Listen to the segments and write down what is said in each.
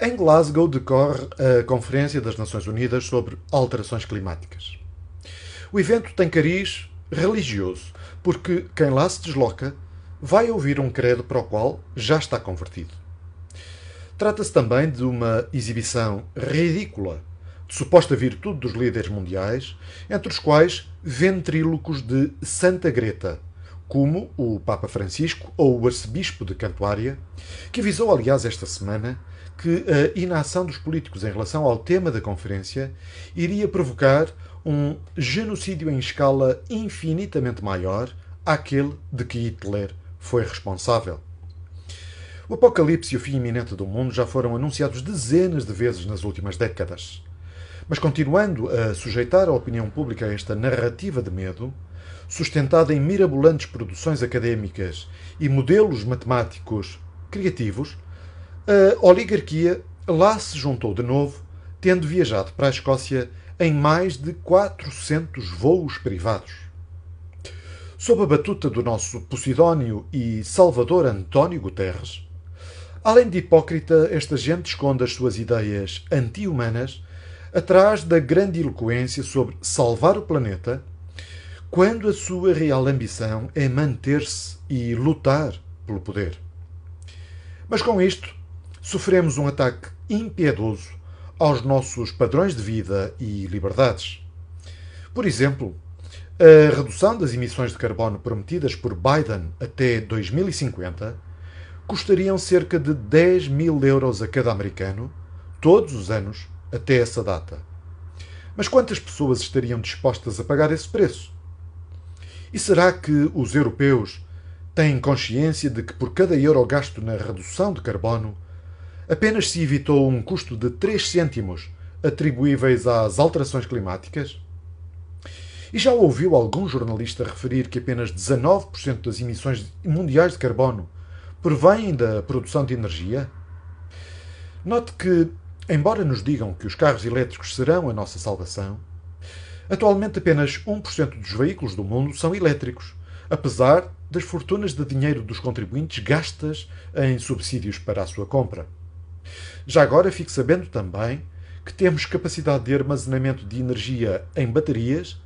Em Glasgow decorre a Conferência das Nações Unidas sobre Alterações Climáticas. O evento tem cariz religioso, porque quem lá se desloca vai ouvir um credo para o qual já está convertido. Trata-se também de uma exibição ridícula de suposta virtude dos líderes mundiais, entre os quais ventrílocos de Santa Greta, como o Papa Francisco ou o Arcebispo de Cantuária, que avisou, aliás, esta semana que a inação dos políticos em relação ao tema da conferência iria provocar um genocídio em escala infinitamente maior àquele de que Hitler foi responsável. O apocalipse e o fim iminente do mundo já foram anunciados dezenas de vezes nas últimas décadas. Mas continuando a sujeitar a opinião pública a esta narrativa de medo, sustentada em mirabolantes produções académicas e modelos matemáticos criativos, a oligarquia lá se juntou de novo, tendo viajado para a Escócia em mais de 400 voos privados. Sob a batuta do nosso Posidónio e Salvador António Guterres, além de hipócrita, esta gente esconde as suas ideias anti-humanas atrás da grande eloquência sobre salvar o planeta, quando a sua real ambição é manter-se e lutar pelo poder. Mas com isto, sofremos um ataque impiedoso aos nossos padrões de vida e liberdades. Por exemplo, a redução das emissões de carbono prometidas por Biden até 2050 custariam cerca de 10 mil euros a cada americano, todos os anos, até essa data. Mas quantas pessoas estariam dispostas a pagar esse preço? E será que os europeus têm consciência de que por cada euro gasto na redução de carbono, apenas se evitou um custo de 3 cêntimos atribuíveis às alterações climáticas? E já ouviu algum jornalista referir que apenas 19% das emissões mundiais de carbono provêm da produção de energia? Note que, embora nos digam que os carros elétricos serão a nossa salvação, atualmente apenas 1% dos veículos do mundo são elétricos, apesar das fortunas de dinheiro dos contribuintes gastas em subsídios para a sua compra. Já agora fique sabendo também que temos capacidade de armazenamento de energia em baterias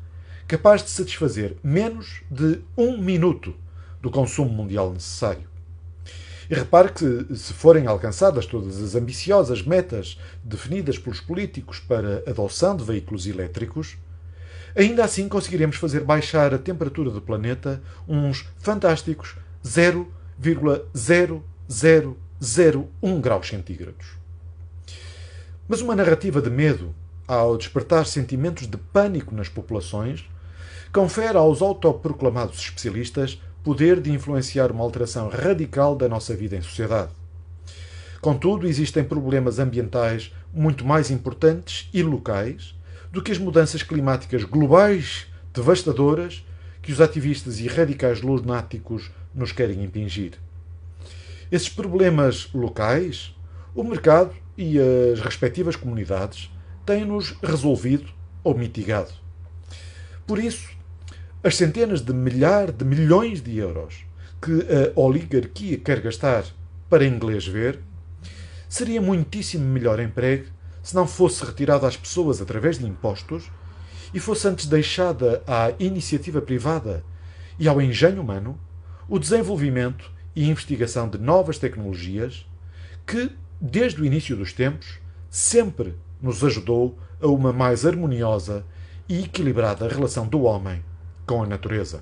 capaz de satisfazer menos de um minuto do consumo mundial necessário. E repare que, se forem alcançadas todas as ambiciosas metas definidas pelos políticos para a adoção de veículos elétricos, ainda assim conseguiremos fazer baixar a temperatura do planeta uns fantásticos 0,0001 graus centígrados. Mas uma narrativa de medo, ao despertar sentimentos de pânico nas populações, confere aos autoproclamados especialistas poder de influenciar uma alteração radical da nossa vida em sociedade. Contudo, existem problemas ambientais muito mais importantes e locais do que as mudanças climáticas globais devastadoras que os ativistas e radicais lunáticos nos querem impingir. Esses problemas locais, o mercado e as respectivas comunidades têm-nos resolvido ou mitigado. Por isso, as centenas de milhares de milhões de euros que a oligarquia quer gastar para inglês ver seria muitíssimo melhor emprego se não fosse retirado às pessoas através de impostos e fosse antes deixada à iniciativa privada e ao engenho humano o desenvolvimento e investigação de novas tecnologias que desde o início dos tempos, sempre nos ajudou a uma mais harmoniosa e equilibrada relação do homem com a natureza.